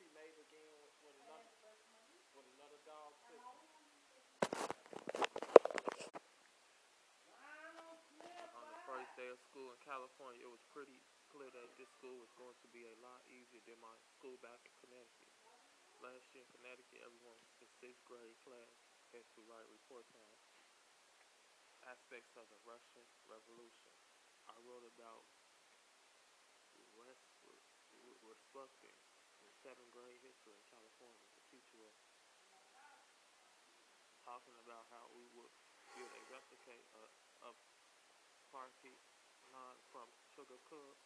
see Maeve again with, with another with another dog too. On the first day of school in California, it was pretty clear that this school was going to be a lot easier than my school back in Connecticut. Last year in Connecticut, everyone in sixth grade class had to write reports on aspects of the Russian Revolution. I wrote about West, West, West, seventh grade history in California. The teacher was talking about how we would build a replicate of, of Party non from Sugar Cub